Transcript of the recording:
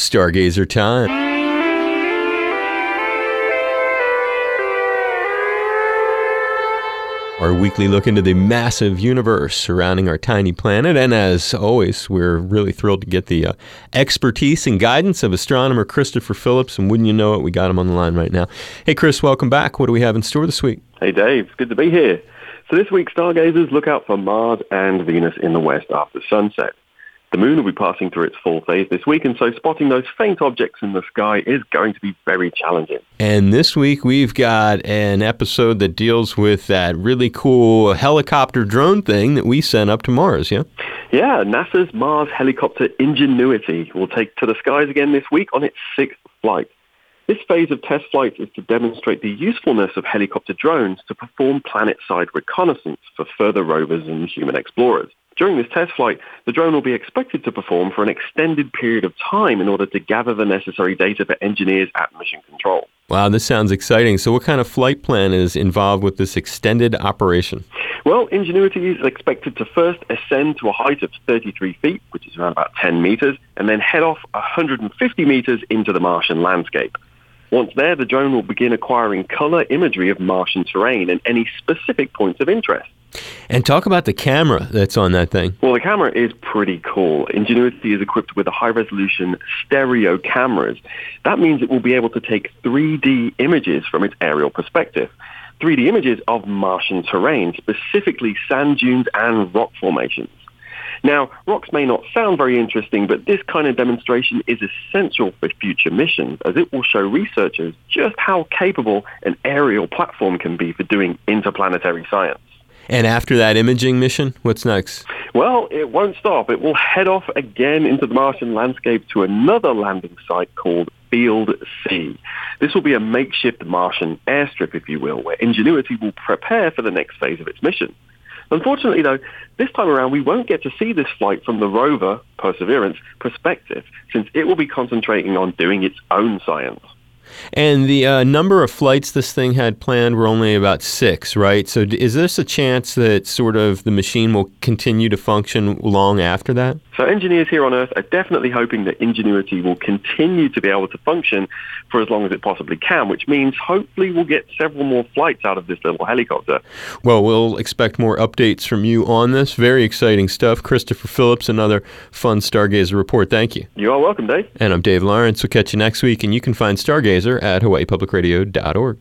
Stargazer time. Our weekly look into the massive universe surrounding our tiny planet. And as always, we're really thrilled to get the uh, expertise and guidance of astronomer Christopher Phillips. And wouldn't you know it, we got him on the line right now. Hey, Chris, welcome back. What do we have in store this week? Hey, Dave. It's Good to be here. So this week, stargazers look out for Mars and Venus in the west after sunset. The moon will be passing through its full phase this week, and so spotting those faint objects in the sky is going to be very challenging. And this week we've got an episode that deals with that really cool helicopter drone thing that we sent up to Mars, yeah? Yeah, NASA's Mars helicopter Ingenuity will take to the skies again this week on its sixth flight. This phase of test flights is to demonstrate the usefulness of helicopter drones to perform planet-side reconnaissance for further rovers and human explorers. During this test flight, the drone will be expected to perform for an extended period of time in order to gather the necessary data for engineers at mission control. Wow, this sounds exciting. So, what kind of flight plan is involved with this extended operation? Well, Ingenuity is expected to first ascend to a height of 33 feet, which is around about 10 meters, and then head off 150 meters into the Martian landscape. Once there, the drone will begin acquiring color imagery of Martian terrain and any specific points of interest. And talk about the camera that's on that thing. Well, the camera is pretty cool. Ingenuity is equipped with a high-resolution stereo cameras. That means it will be able to take 3D images from its aerial perspective. 3D images of Martian terrain, specifically sand dunes and rock formations. Now, rocks may not sound very interesting, but this kind of demonstration is essential for future missions as it will show researchers just how capable an aerial platform can be for doing interplanetary science. And after that imaging mission, what's next? Well, it won't stop. It will head off again into the Martian landscape to another landing site called Field C. This will be a makeshift Martian airstrip, if you will, where Ingenuity will prepare for the next phase of its mission. Unfortunately, though, this time around we won't get to see this flight from the rover, Perseverance, perspective, since it will be concentrating on doing its own science. And the uh, number of flights this thing had planned were only about six, right? So is this a chance that sort of the machine will continue to function long after that? So engineers here on Earth are definitely hoping that Ingenuity will continue to be able to function for as long as it possibly can, which means hopefully we'll get several more flights out of this little helicopter. Well, we'll expect more updates from you on this. Very exciting stuff. Christopher Phillips, another fun Stargazer report. Thank you. You are welcome, Dave. And I'm Dave Lawrence. We'll catch you next week, and you can find Stargazer at hawaiipublicradio.org.